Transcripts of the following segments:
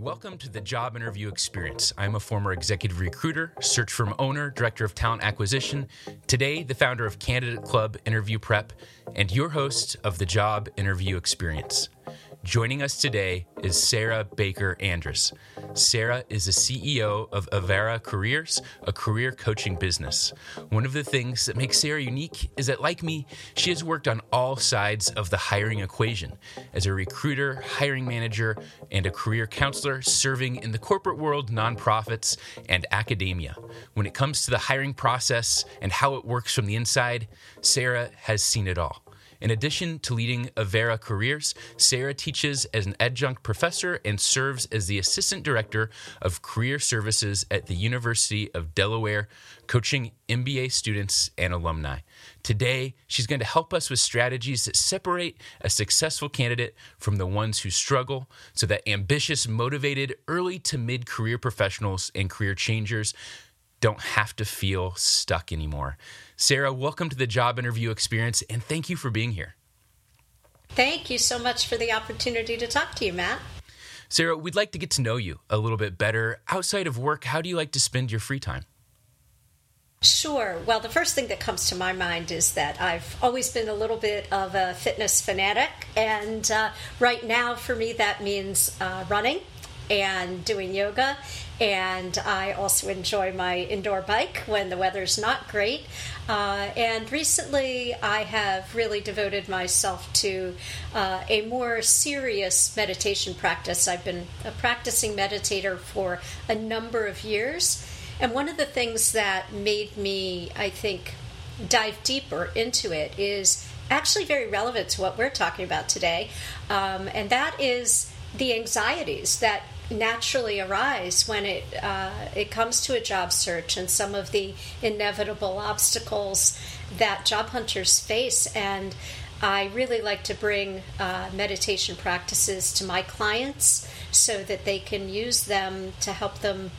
Welcome to the Job Interview Experience. I'm a former executive recruiter, search firm owner, director of talent acquisition, today the founder of Candidate Club Interview Prep, and your host of the Job Interview Experience. Joining us today is Sarah Baker Andrus. Sarah is the CEO of Avarah Careers, a career coaching business. One of the things that makes Sarah unique is that, like me, she has worked on all sides of the hiring equation as a recruiter, hiring manager, and a career counselor serving in the corporate world, nonprofits, and academia. When it comes to the hiring process and how it works from the inside, Sarah has seen it all. In addition to leading Avarah Careers, Sarah teaches as an adjunct professor and serves as the assistant director of career services at the University of Delaware, coaching MBA students and alumni. Today, she's going to help us with strategies that separate a successful candidate from the ones who struggle so that ambitious, motivated, early to mid career professionals and career changers don't have to feel stuck anymore. Sarah, welcome to the job interview experience and thank you for being here. Thank you so much for the opportunity to talk to you, Matt. Sarah, we'd like to get to know you a little bit better. Outside of work, how do you like to spend your free time? Sure. Well, the first thing that comes to my mind is that I've always been a little bit of a fitness fanatic. And uh, right now, for me, that means uh, running and doing yoga. And I also enjoy my indoor bike when the weather's not great. Uh, and recently, I have really devoted myself to uh, a more serious meditation practice. I've been a practicing meditator for a number of years. And one of the things that made me, I think, dive deeper into it is actually very relevant to what we're talking about today. Um, and that is the anxieties that naturally arise when it uh, it comes to a job search and some of the inevitable obstacles that job hunters face and I really like to bring uh, meditation practices to my clients so that they can use them to help them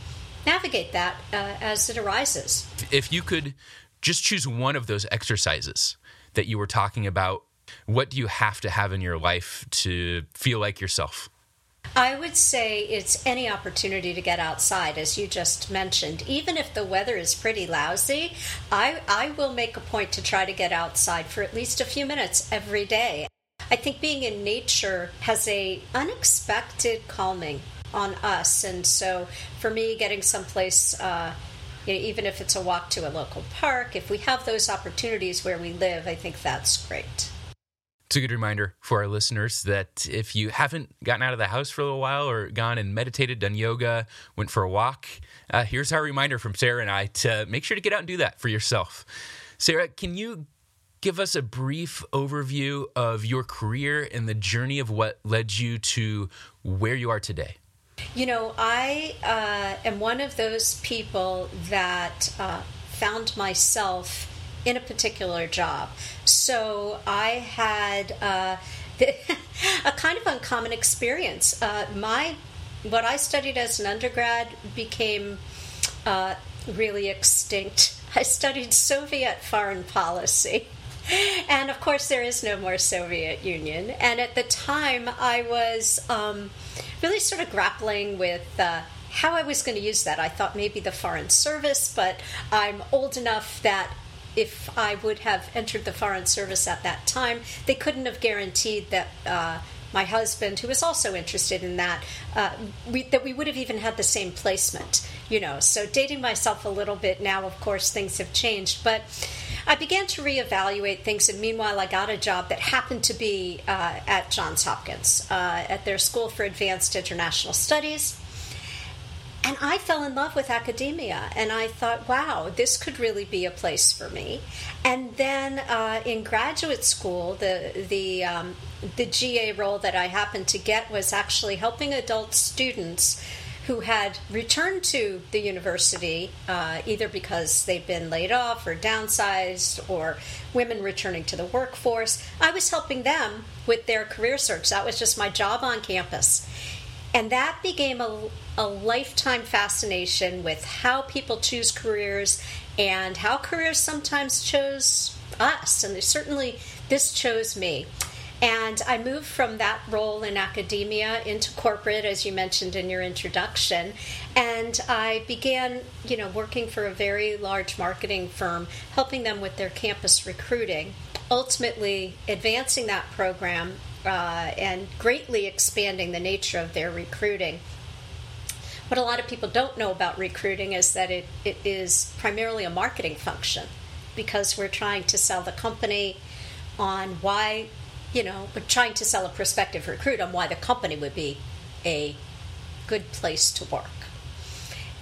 navigate that uh, as it arises. If you could just choose one of those exercises that you were talking about, what do you have to have in your life to feel like yourself? I would say it's any opportunity to get outside, as you just mentioned. Even if the weather is pretty lousy, I, I will make a point to try to get outside for at least a few minutes every day. I think being in nature has a unexpected calming on us, and so for me, getting someplace. Uh, you know, even if it's a walk to a local park, if we have those opportunities where we live, I think that's great. It's a good reminder for our listeners that if you haven't gotten out of the house for a little while or gone and meditated, done yoga, went for a walk, uh, here's our reminder from Sarah and I to make sure to get out and do that for yourself. Sarah, can you give us a brief overview of your career and the journey of what led you to where you are today? You know, I uh, am one of those people that uh, found myself in a particular job. So I had uh, a kind of uncommon experience. Uh, my what I studied as an undergrad became uh, really extinct. I studied Soviet foreign policy. And of course, there is no more Soviet Union. And at the time, I was um, really sort of grappling with uh, how I was going to use that. I thought maybe the Foreign Service, but I'm old enough that if I would have entered the Foreign Service at that time, they couldn't have guaranteed that. Uh, my husband, who was also interested in that, uh, we, that we would have even had the same placement, you know. So, dating myself a little bit now, of course, things have changed. But I began to reevaluate things, and meanwhile, I got a job that happened to be uh, at Johns Hopkins, uh, at their School for Advanced International Studies. And I fell in love with academia, and I thought, wow, this could really be a place for me. And then uh, in graduate school, the the um, the GA role that I happened to get was actually helping adult students who had returned to the university uh, either because they've been laid off or downsized or women returning to the workforce. I was helping them with their career search. That was just my job on campus. And that became a, a lifetime fascination with how people choose careers and how careers sometimes chose us. And certainly, this chose me. And I moved from that role in academia into corporate, as you mentioned in your introduction. And I began, you know, working for a very large marketing firm, helping them with their campus recruiting, ultimately advancing that program uh, and greatly expanding the nature of their recruiting. What a lot of people don't know about recruiting is that it, it is primarily a marketing function because we're trying to sell the company on why, you know, we're trying to sell a prospective recruit on why the company would be a good place to work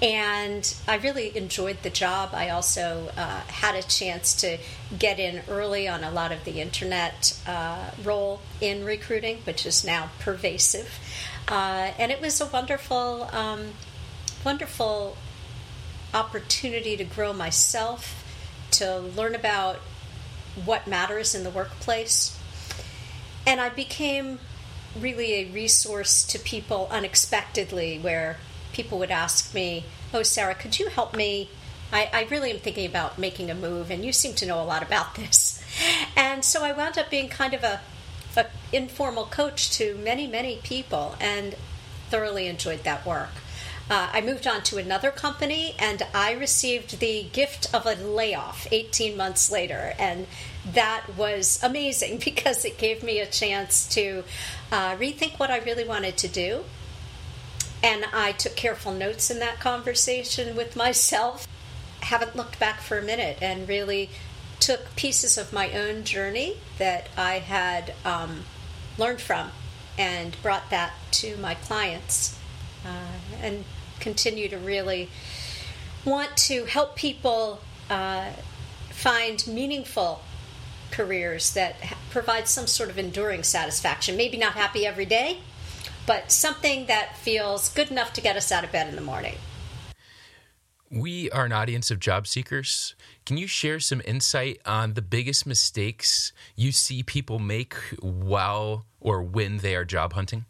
and I really enjoyed the job. I also uh, had a chance to get in early on a lot of the internet uh, role in recruiting, which is now pervasive, uh, and it was a wonderful, um, wonderful opportunity to grow myself, to learn about what matters in the workplace, and I became really a resource to people unexpectedly where people would ask me, Oh, Sarah, could you help me? I, I really am thinking about making a move, and you seem to know a lot about this. And so I wound up being kind of a, a informal coach to many, many people, and thoroughly enjoyed that work. Uh, I moved on to another company and I received the gift of a layoff 18 months later. And that was amazing because it gave me a chance to uh, rethink what I really wanted to do and I took careful notes in that conversation with myself. Haven't looked back for a minute and really took pieces of my own journey that I had um, learned from and brought that to my clients uh, and continue to really want to help people uh, find meaningful careers that provide some sort of enduring satisfaction. Maybe not happy every day, but something that feels good enough to get us out of bed in the morning. We are an audience of job seekers. Can you share some insight on the biggest mistakes you see people make while or when they are job hunting?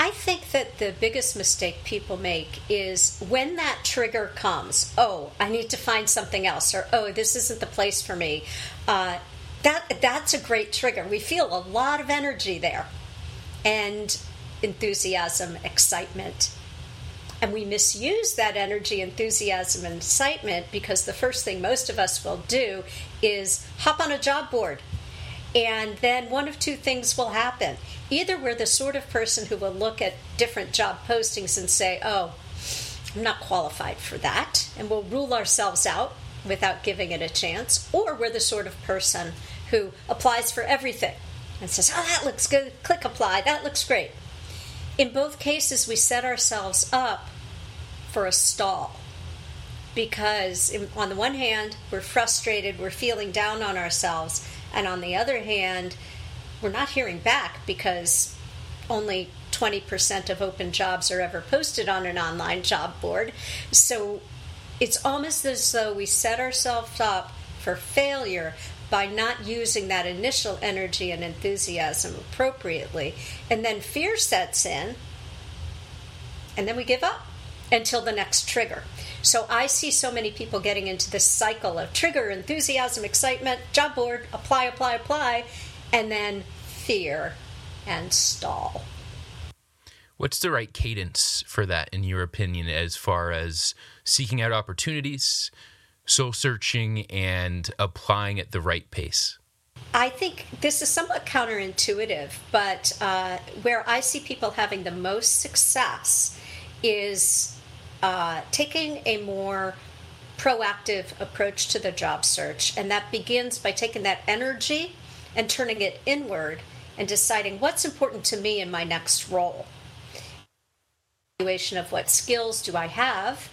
I think that the biggest mistake people make is when that trigger comes. Oh, I need to find something else, or oh, this isn't the place for me. Uh, that that's a great trigger. We feel a lot of energy there, and enthusiasm, excitement. And we misuse that energy, enthusiasm, and excitement because the first thing most of us will do is hop on a job board. And then one of two things will happen. Either we're the sort of person who will look at different job postings and say, oh, I'm not qualified for that, and we'll rule ourselves out without giving it a chance, or we're the sort of person who applies for everything and says, oh, that looks good, click apply, that looks great in both cases, we set ourselves up for a stall because, on the one hand, we're frustrated, we're feeling down on ourselves, and on the other hand, we're not hearing back because only 20% of open jobs are ever posted on an online job board. So it's almost as though we set ourselves up for failure by not using that initial energy and enthusiasm appropriately. And then fear sets in and then we give up until the next trigger. So I see so many people getting into this cycle of trigger, enthusiasm, excitement, job board, apply, apply, apply, and then fear and stall. What's the right cadence for that, in your opinion, as far as seeking out opportunities, soul searching, and applying at the right pace? I think this is somewhat counterintuitive, but uh, where I see people having the most success is uh, taking a more proactive approach to the job search. And that begins by taking that energy and turning it inward and deciding what's important to me in my next role. Evaluation of what skills do I have,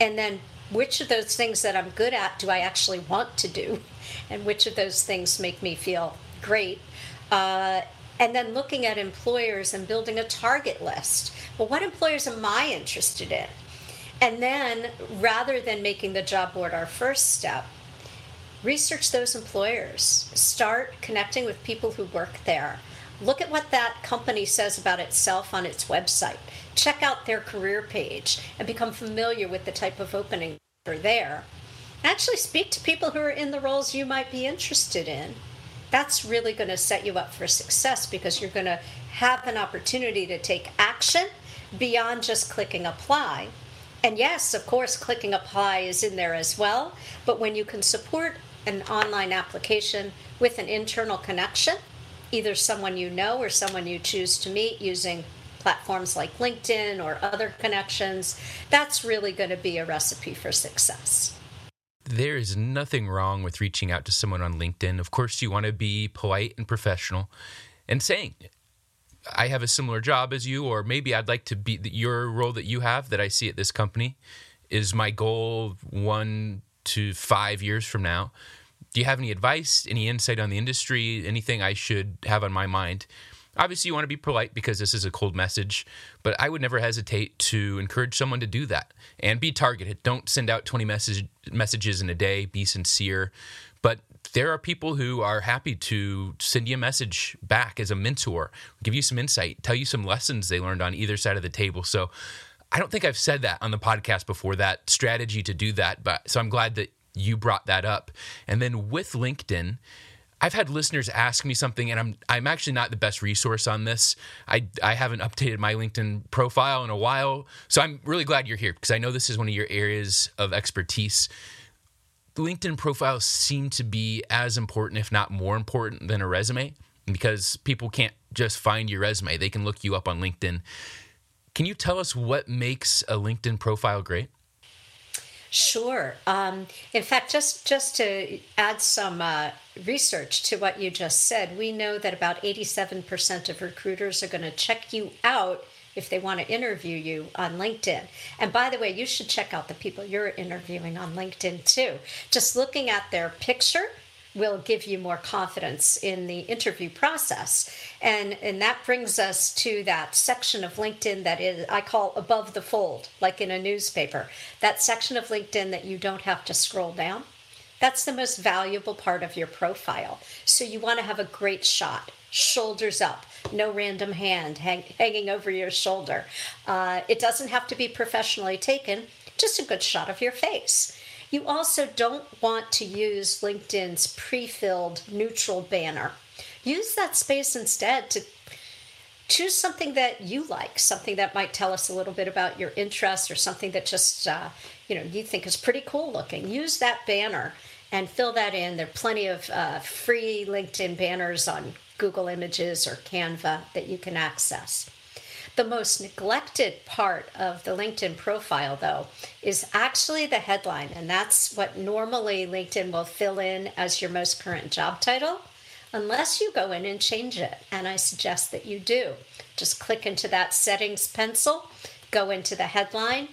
and then which of those things that I'm good at do I actually want to do, and which of those things make me feel great. Uh, and then looking at employers and building a target list. Well, what employers am I interested in? And then rather than making the job board our first step, research those employers. Start connecting with people who work there. Look at what that company says about itself on its website. Check out their career page and become familiar with the type of opening are there. Actually, speak to people who are in the roles you might be interested in. That's really going to set you up for success because you're going to have an opportunity to take action beyond just clicking apply and yes, of course, clicking apply is in there as well. But when you can support an online application with an internal connection, either someone you know or someone you choose to meet using platforms like LinkedIn or other connections, that's really going to be a recipe for success. There is nothing wrong with reaching out to someone on LinkedIn. Of course, you want to be polite and professional and saying, I have a similar job as you, or maybe I'd like to be your role that you have that I see at this company is my goal one to five years from now. Do you have any advice, any insight on the industry, anything I should have on my mind? Obviously, you want to be polite because this is a cold message, but I would never hesitate to encourage someone to do that and be targeted. Don't send out 20 message, messages in a day, be sincere. But there are people who are happy to send you a message back as a mentor, give you some insight, tell you some lessons they learned on either side of the table. So I don't think I've said that on the podcast before, that strategy to do that. But so I'm glad that you brought that up. And then with LinkedIn, I've had listeners ask me something, and I'm I'm actually not the best resource on this. I I haven't updated my LinkedIn profile in a while, so I'm really glad you're here because I know this is one of your areas of expertise. LinkedIn profiles seem to be as important, if not more important, than a resume because people can't just find your resume. They can look you up on LinkedIn. Can you tell us what makes a LinkedIn profile great? Sure. Um, in fact, just just to add some uh, research to what you just said, we know that about 87% of recruiters are going to check you out if they want to interview you on LinkedIn. And by the way, you should check out the people you're interviewing on LinkedIn too. Just looking at their picture will give you more confidence in the interview process. And and that brings us to that section of LinkedIn that is I call above the fold, like in a newspaper. That section of LinkedIn that you don't have to scroll down. That's the most valuable part of your profile. So you want to have a great shot shoulders up, no random hand hang, hanging over your shoulder. Uh, it doesn't have to be professionally taken, just a good shot of your face. You also don't want to use LinkedIn's pre filled neutral banner. Use that space instead to choose something that you like, something that might tell us a little bit about your interests or something that just uh, you know you think is pretty cool looking. Use that banner and fill that in. There are plenty of uh, free LinkedIn banners on Google Images or Canva that you can access. The most neglected part of the LinkedIn profile, though, is actually the headline, and that's what normally LinkedIn will fill in as your most current job title, unless you go in and change it. And I suggest that you do. Just click into that settings pencil, go into the headline,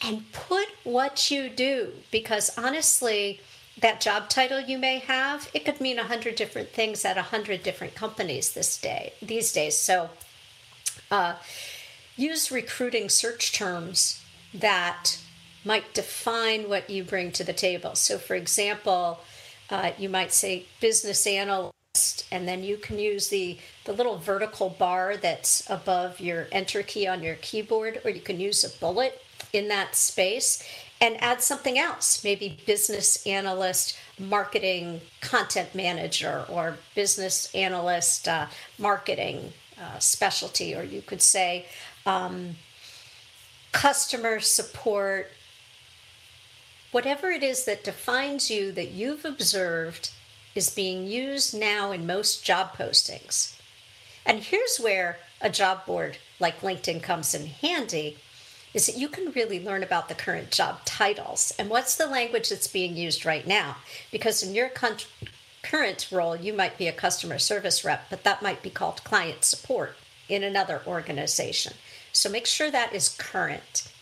and put what you do, because honestly, that job title you may have, it could mean a hundred different things at a hundred different companies this day these days. So uh, use recruiting search terms that might define what you bring to the table. So, for example, uh, you might say business analyst and then you can use the, the little vertical bar that's above your enter key on your keyboard, or you can use a bullet in that space and add something else, maybe business analyst, marketing content manager, or business analyst uh, marketing uh, specialty, or you could say um, customer support, whatever it is that defines you that you've observed is being used now in most job postings. And here's where a job board like LinkedIn comes in handy is that you can really learn about the current job titles and what's the language that's being used right now. Because in your con- current role, you might be a customer service rep, but that might be called client support in another organization. So make sure that is current.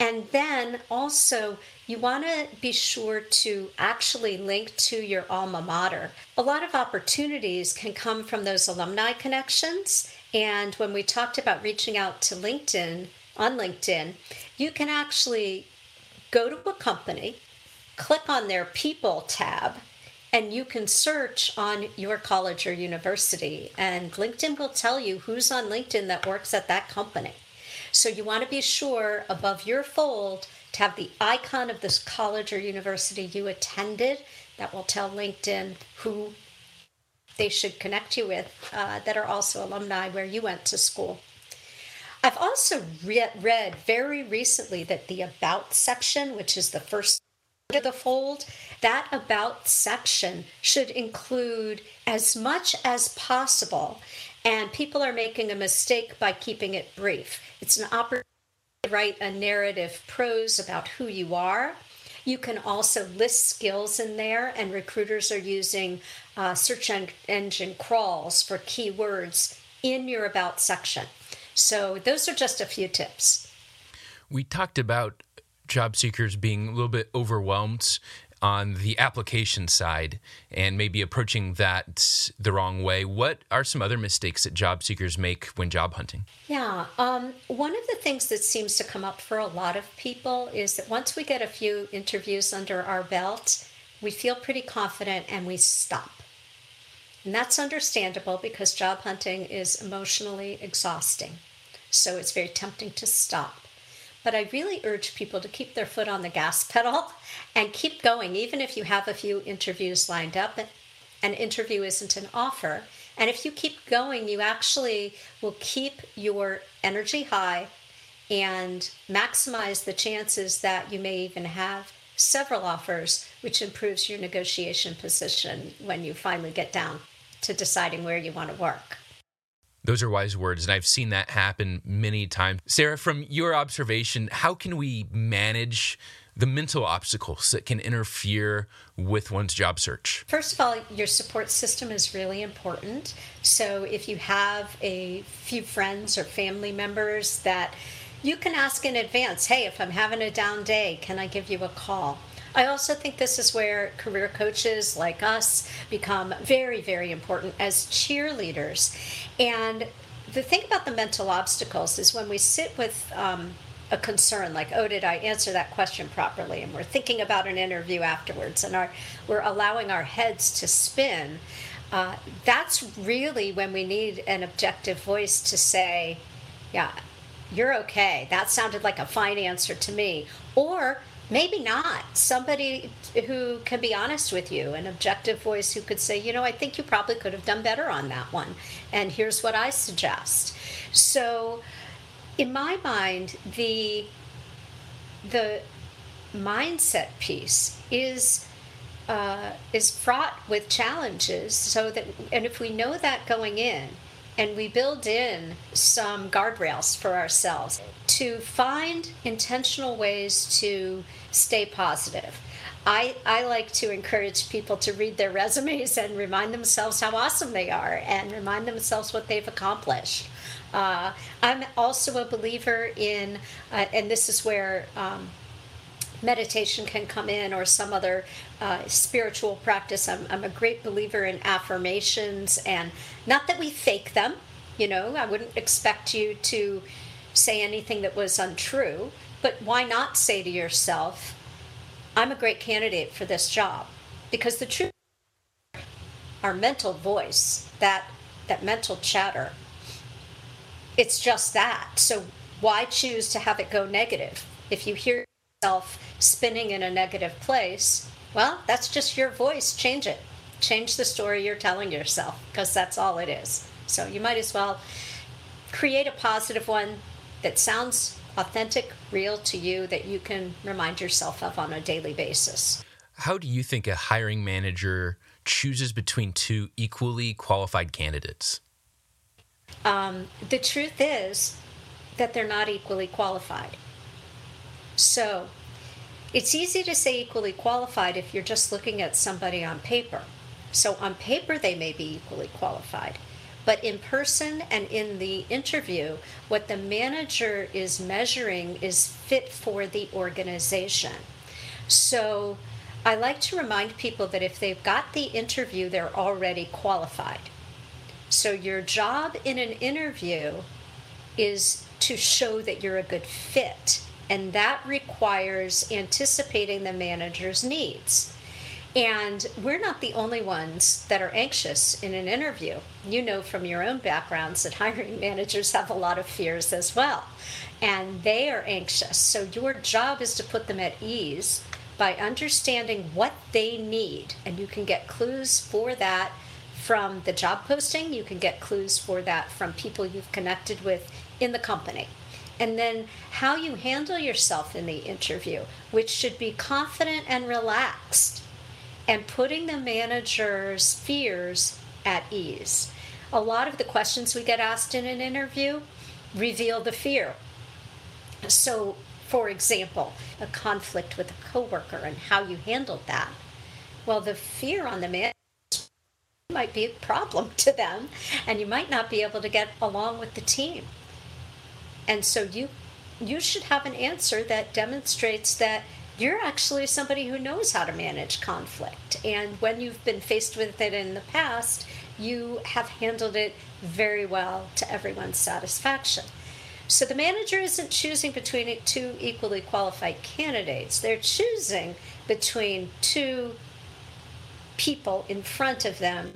And then also, you want to be sure to actually link to your alma mater. A lot of opportunities can come from those alumni connections. And when we talked about reaching out to LinkedIn, on LinkedIn, you can actually go to a company, click on their people tab, and you can search on your college or university. And LinkedIn will tell you who's on LinkedIn that works at that company. So you want to be sure above your fold to have the icon of this college or university you attended. That will tell LinkedIn who they should connect you with uh, that are also alumni where you went to school. I've also re- read very recently that the About section, which is the first of the fold, that About section should include as much as possible. And people are making a mistake by keeping it brief. It's an opportunity to write a narrative prose about who you are. You can also list skills in there, and recruiters are using uh, search en- engine crawls for keywords in your About section. So, those are just a few tips. We talked about job seekers being a little bit overwhelmed on the application side and maybe approaching that the wrong way. What are some other mistakes that job seekers make when job hunting? Yeah, um, one of the things that seems to come up for a lot of people is that once we get a few interviews under our belt, we feel pretty confident and we stop. And that's understandable because job hunting is emotionally exhausting. So it's very tempting to stop. But I really urge people to keep their foot on the gas pedal and keep going, even if you have a few interviews lined up. An interview isn't an offer. And if you keep going, you actually will keep your energy high and maximize the chances that you may even have several offers, which improves your negotiation position when you finally get down to deciding where you want to work. Those are wise words, and I've seen that happen many times. Sarah, from your observation, how can we manage the mental obstacles that can interfere with one's job search? First of all, your support system is really important. So if you have a few friends or family members that you can ask in advance, hey, if I'm having a down day, can I give you a call? I also think this is where career coaches like us become very, very important as cheerleaders. And the thing about the mental obstacles is when we sit with um, a concern like, oh, did I answer that question properly? And we're thinking about an interview afterwards and our, we're allowing our heads to spin. Uh, that's really when we need an objective voice to say, yeah, you're okay. That sounded like a fine answer to me. Or maybe not. Somebody who can be honest with you an objective voice who could say you know i think you probably could have done better on that one and here's what i suggest. So in my mind the the mindset piece is uh, is fraught with challenges so that and if we know that going in and we build in some guardrails for ourselves to find intentional ways to stay positive. I, I like to encourage people to read their resumes and remind themselves how awesome they are and remind themselves what they've accomplished. Uh, I'm also a believer in, uh, and this is where um, meditation can come in or some other uh, spiritual practice. I'm, I'm a great believer in affirmations and not that we fake them, you know, I wouldn't expect you to say anything that was untrue, but why not say to yourself, I'm a great candidate for this job? Because the truth, our mental voice, that that mental chatter. It's just that. So why choose to have it go negative? If you hear yourself spinning in a negative place, well, that's just your voice. Change it. Change the story you're telling yourself because that's all it is. So you might as well create a positive one that sounds authentic, real to you that you can remind yourself of on a daily basis. How do you think a hiring manager chooses between two equally qualified candidates? Um, the truth is that they're not equally qualified. So it's easy to say equally qualified if you're just looking at somebody on paper. So on paper, they may be equally qualified. But in person and in the interview, what the manager is measuring is fit for the organization. So I like to remind people that if they've got the interview, they're already qualified. So your job in an interview is to show that you're a good fit, and that requires anticipating the manager's needs. And we're not the only ones that are anxious in an interview. You know from your own backgrounds that hiring managers have a lot of fears as well. And they are anxious. So your job is to put them at ease by understanding what they need. And you can get clues for that from the job posting, you can get clues for that from people you've connected with in the company. And then how you handle yourself in the interview, which should be confident and relaxed and putting the manager's fears at ease. A lot of the questions we get asked in an interview reveal the fear. So, for example, a conflict with a coworker and how you handled that. Well, the fear on the man might be a problem to them, and you might not be able to get along with the team. And so you you should have an answer that demonstrates that you're actually somebody who knows how to manage conflict. And when you've been faced with it in the past, you have handled it very well to everyone's satisfaction. So the manager isn't choosing between two equally qualified candidates. They're choosing between two people in front of them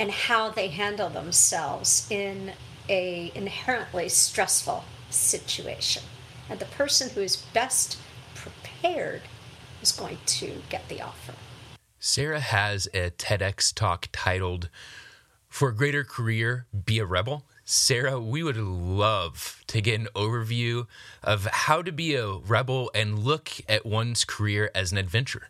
and how they handle themselves in a inherently stressful situation. And the person who is best prepared is going to get the offer. Sarah has a TEDx talk titled For a Greater Career, Be a Rebel. Sarah, we would love to get an overview of how to be a rebel and look at one's career as an adventure.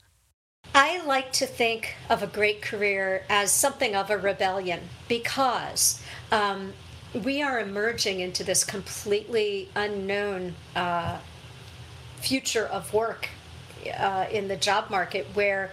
I like to think of a great career as something of a rebellion because um, we are emerging into this completely unknown uh, future of work uh, in the job market where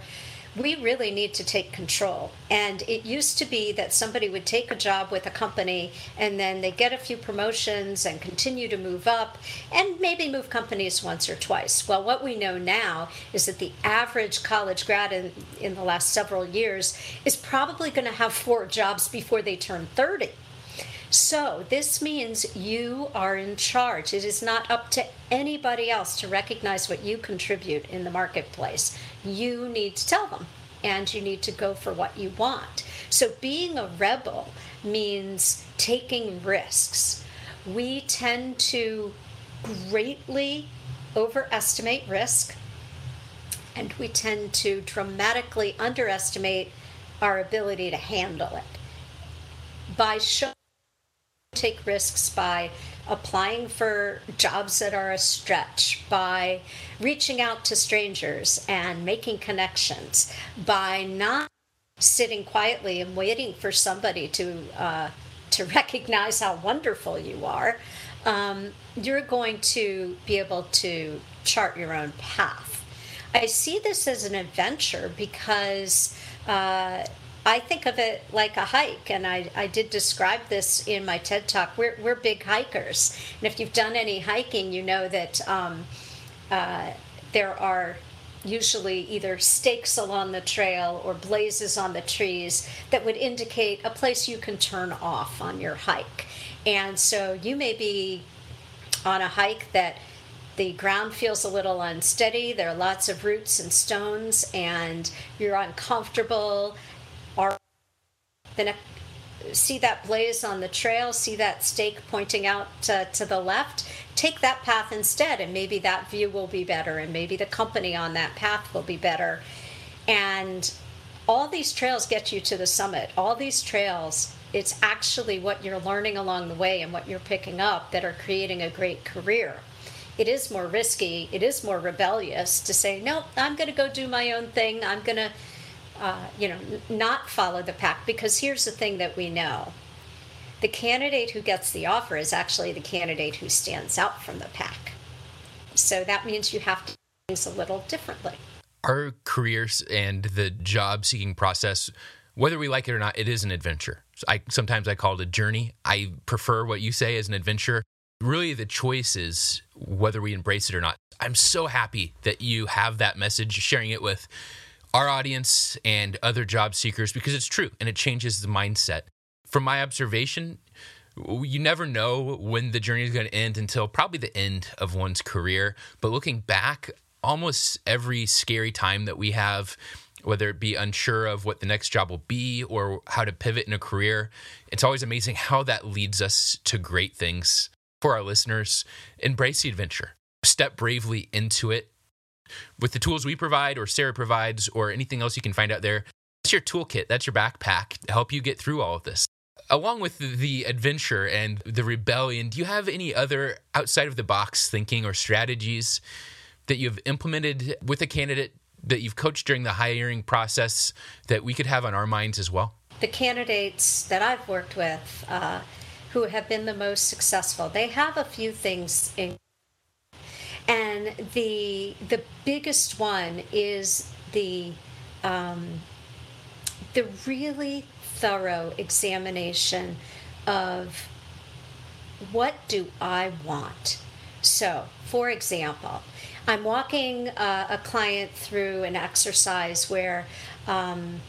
we really need to take control. And it used to be that somebody would take a job with a company and then they get a few promotions and continue to move up and maybe move companies once or twice. Well, what we know now is that the average college grad in, in the last several years is probably going to have four jobs before they turn 30. So, this means you are in charge. It is not up to anybody else to recognize what you contribute in the marketplace. You need to tell them, and you need to go for what you want. So, being a rebel means taking risks. We tend to greatly overestimate risk, and we tend to dramatically underestimate our ability to handle it. By showing take risks by applying for jobs that are a stretch, by reaching out to strangers and making connections, by not sitting quietly and waiting for somebody to uh, to recognize how wonderful you are. Um, you're going to be able to chart your own path. I see this as an adventure because uh, I think of it like a hike, and I, I did describe this in my TED talk. We're, we're big hikers, and if you've done any hiking, you know that um, uh, there are usually either stakes along the trail or blazes on the trees that would indicate a place you can turn off on your hike. And so you may be on a hike that the ground feels a little unsteady, there are lots of roots and stones, and you're uncomfortable the next see that blaze on the trail, see that stake pointing out to, to, the left, take that path instead, and maybe that view will be better, and maybe the company on that path will be better. And all these trails get you to the summit. All these trails, it's actually what you're learning along the way and what you're picking up that are creating a great career. It is more risky, it is more rebellious to say, no, I'm going to go do my own thing. I'm going to uh, you know, not follow the pack. Because here's the thing that we know the candidate who gets the offer is actually the candidate who stands out from the pack. So that means you have to do things a little differently. Our careers and the job seeking process, whether we like it or not, it is an adventure. I sometimes I call it a journey. I prefer what you say as an adventure. Really, the choice is whether we embrace it or not. I'm so happy that you have that message, sharing it with our audience and other job seekers because it's true and it changes the mindset. From my observation, you never know when the journey is going to end until probably the end of one's career. But looking back, almost every scary time that we have, whether it be unsure of what the next job will be or how to pivot in a career, it's always amazing how that leads us to great things. For our listeners, embrace the adventure, step bravely into it, with the tools we provide or Sarah provides or anything else you can find out there. That's your toolkit, that's your backpack to help you get through all of this. Along with the adventure and the rebellion, do you have any other outside of the box thinking or strategies that you've implemented with a candidate that you've coached during the hiring process that we could have on our minds as well? The candidates that I've worked with uh, who have been the most successful, they have a few things in and the the biggest one is the um, the really thorough examination of what do I want. So, for example, I'm walking uh, a client through an exercise where um,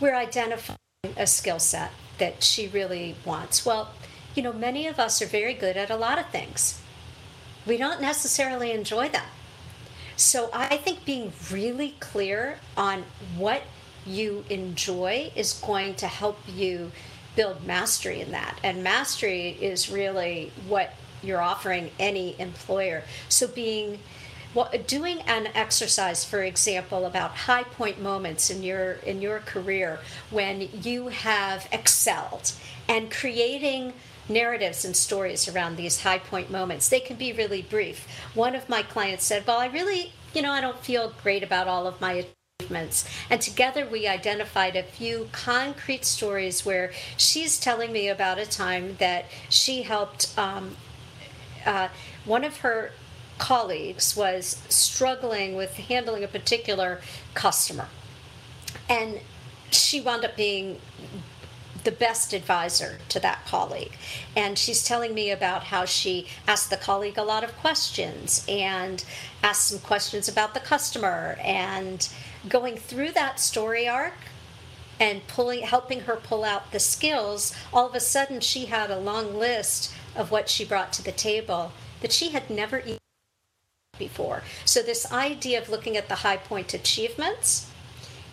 we're identifying a skill set that she really wants. Well, you know, many of us are very good at a lot of things we don't necessarily enjoy them. So I think being really clear on what you enjoy is going to help you build mastery in that. And mastery is really what you're offering any employer. So being well, doing an exercise, for example, about high point moments in your in your career when you have excelled, and creating narratives and stories around these high point moments. They can be really brief. One of my clients said, Well, I really, you know, I don't feel great about all of my achievements. And together we identified a few concrete stories where she's telling me about a time that she helped um, uh, one of her colleagues was struggling with handling a particular customer. And she wound up being the best advisor to that colleague. And she's telling me about how she asked the colleague a lot of questions and asked some questions about the customer and going through that story arc and pulling helping her pull out the skills all of a sudden she had a long list of what she brought to the table that she had never even before so this idea of looking at the high point achievements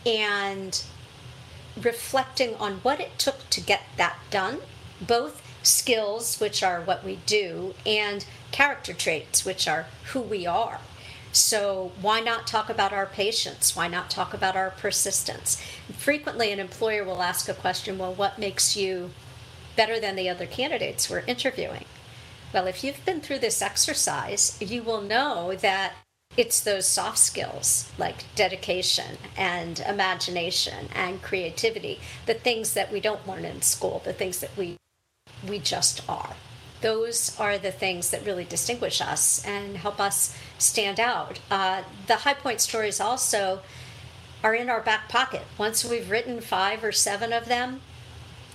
and reflecting on what it took to get that done, both skills, which are what we do, and character traits, which are who we are. So, why not talk about our patience? Why not talk about our persistence? Frequently, an employer will ask a question well, what makes you better than the other candidates we're interviewing? Well, if you've been through this exercise, you will know that it's those soft skills like dedication and imagination and creativity the things that we don't learn in school the things that we we just are. Those are the things that really distinguish us and help us stand out. Uh, the high point stories also are in our back pocket. Once we've written five or seven of them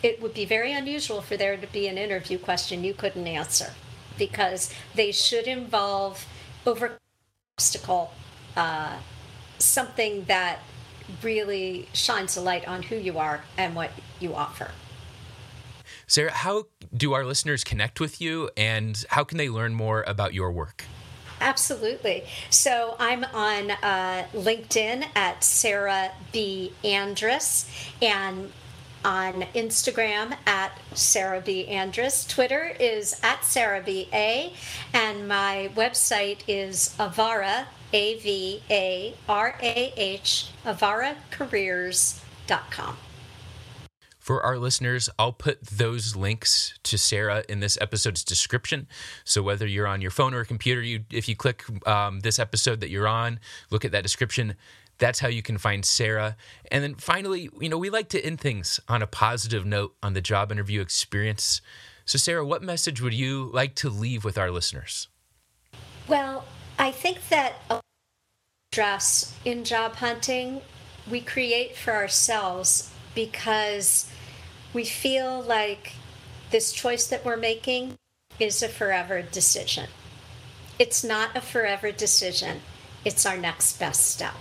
it would be very unusual for there to be an interview question you couldn't answer because they should involve over obstacle, uh, something that really shines a light on who you are and what you offer. Sarah, how do our listeners connect with you and how can they learn more about your work? Absolutely. So I'm on uh, LinkedIn at Sarah B. Andrus, and on Instagram at Sarah B. Andrus. Twitter is at Sarah B. A. And my website is Avarah, A V A R A H, AvarahCareers.com. For our listeners, I'll put those links to Sarah in this episode's description. So whether you're on your phone or computer, you if you click um, this episode that you're on, look at that description. That's how you can find Sarah. And then finally, you know, we like to end things on a positive note on the job interview experience. So, Sarah, what message would you like to leave with our listeners? Well, I think that stress in job hunting we create for ourselves because we feel like this choice that we're making is a forever decision. It's not a forever decision, it's our next best step.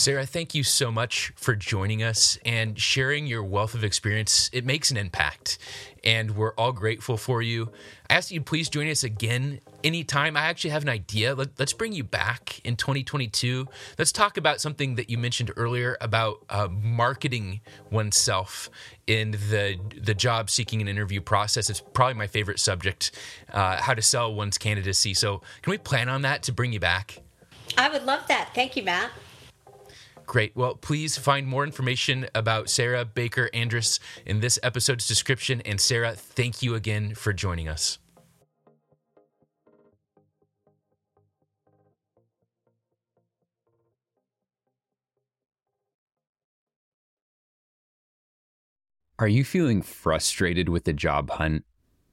Sarah, thank you so much for joining us and sharing your wealth of experience. It makes an impact, and we're all grateful for you. I ask you please join us again anytime. I actually have an idea. Let, us bring you back in 2022. Let's talk about something that you mentioned earlier about uh, marketing oneself in the the job seeking and interview process. It's probably my favorite subject, uh, how to sell one's candidacy. So, can we plan on that to bring you back? I would love that. Thank you, Matt. Great. Well, please find more information about Sarah Baker Andrus in this episode's description. And Sarah, thank you again for joining us. Are you feeling frustrated with the job hunt?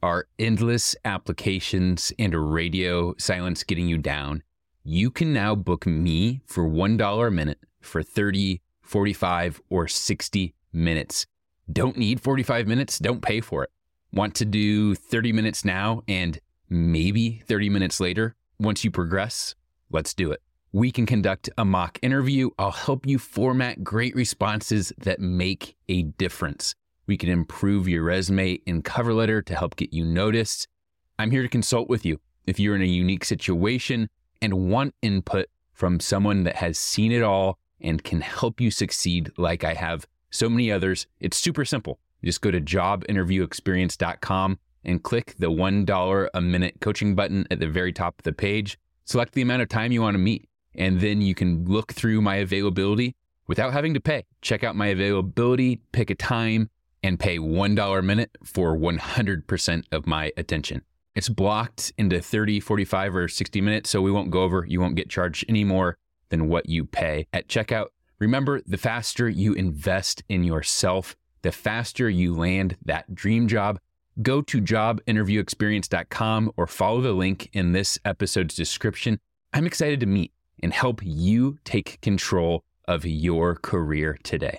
Are endless applications and radio silence getting you down? You can now book me for $1 a minute for 30, 45, or 60 minutes. Don't need 45 minutes? Don't pay for it. Want to do 30 minutes now and maybe 30 minutes later once you progress? Let's do it. We can conduct a mock interview. I'll help you format great responses that make a difference. We can improve your resume and cover letter to help get you noticed. I'm here to consult with you. If you're in a unique situation and want input from someone that has seen it all and can help you succeed like I have so many others. It's super simple. just go to jobinterviewexperience.com and click the $1 a minute coaching button at the very top of the page. Select the amount of time you want to meet, and then you can look through my availability without having to pay. Check out my availability, pick a time, and pay $1 a minute for 100% of my attention. It's blocked into 30, 45, or 60 minutes, so we won't go over. You won't get charged any more than what you pay at checkout. Remember, the faster you invest in yourself, the faster you land that dream job. Go to jobinterviewexperience.com or follow the link in this episode's description. I'm excited to meet and help you take control of your career today.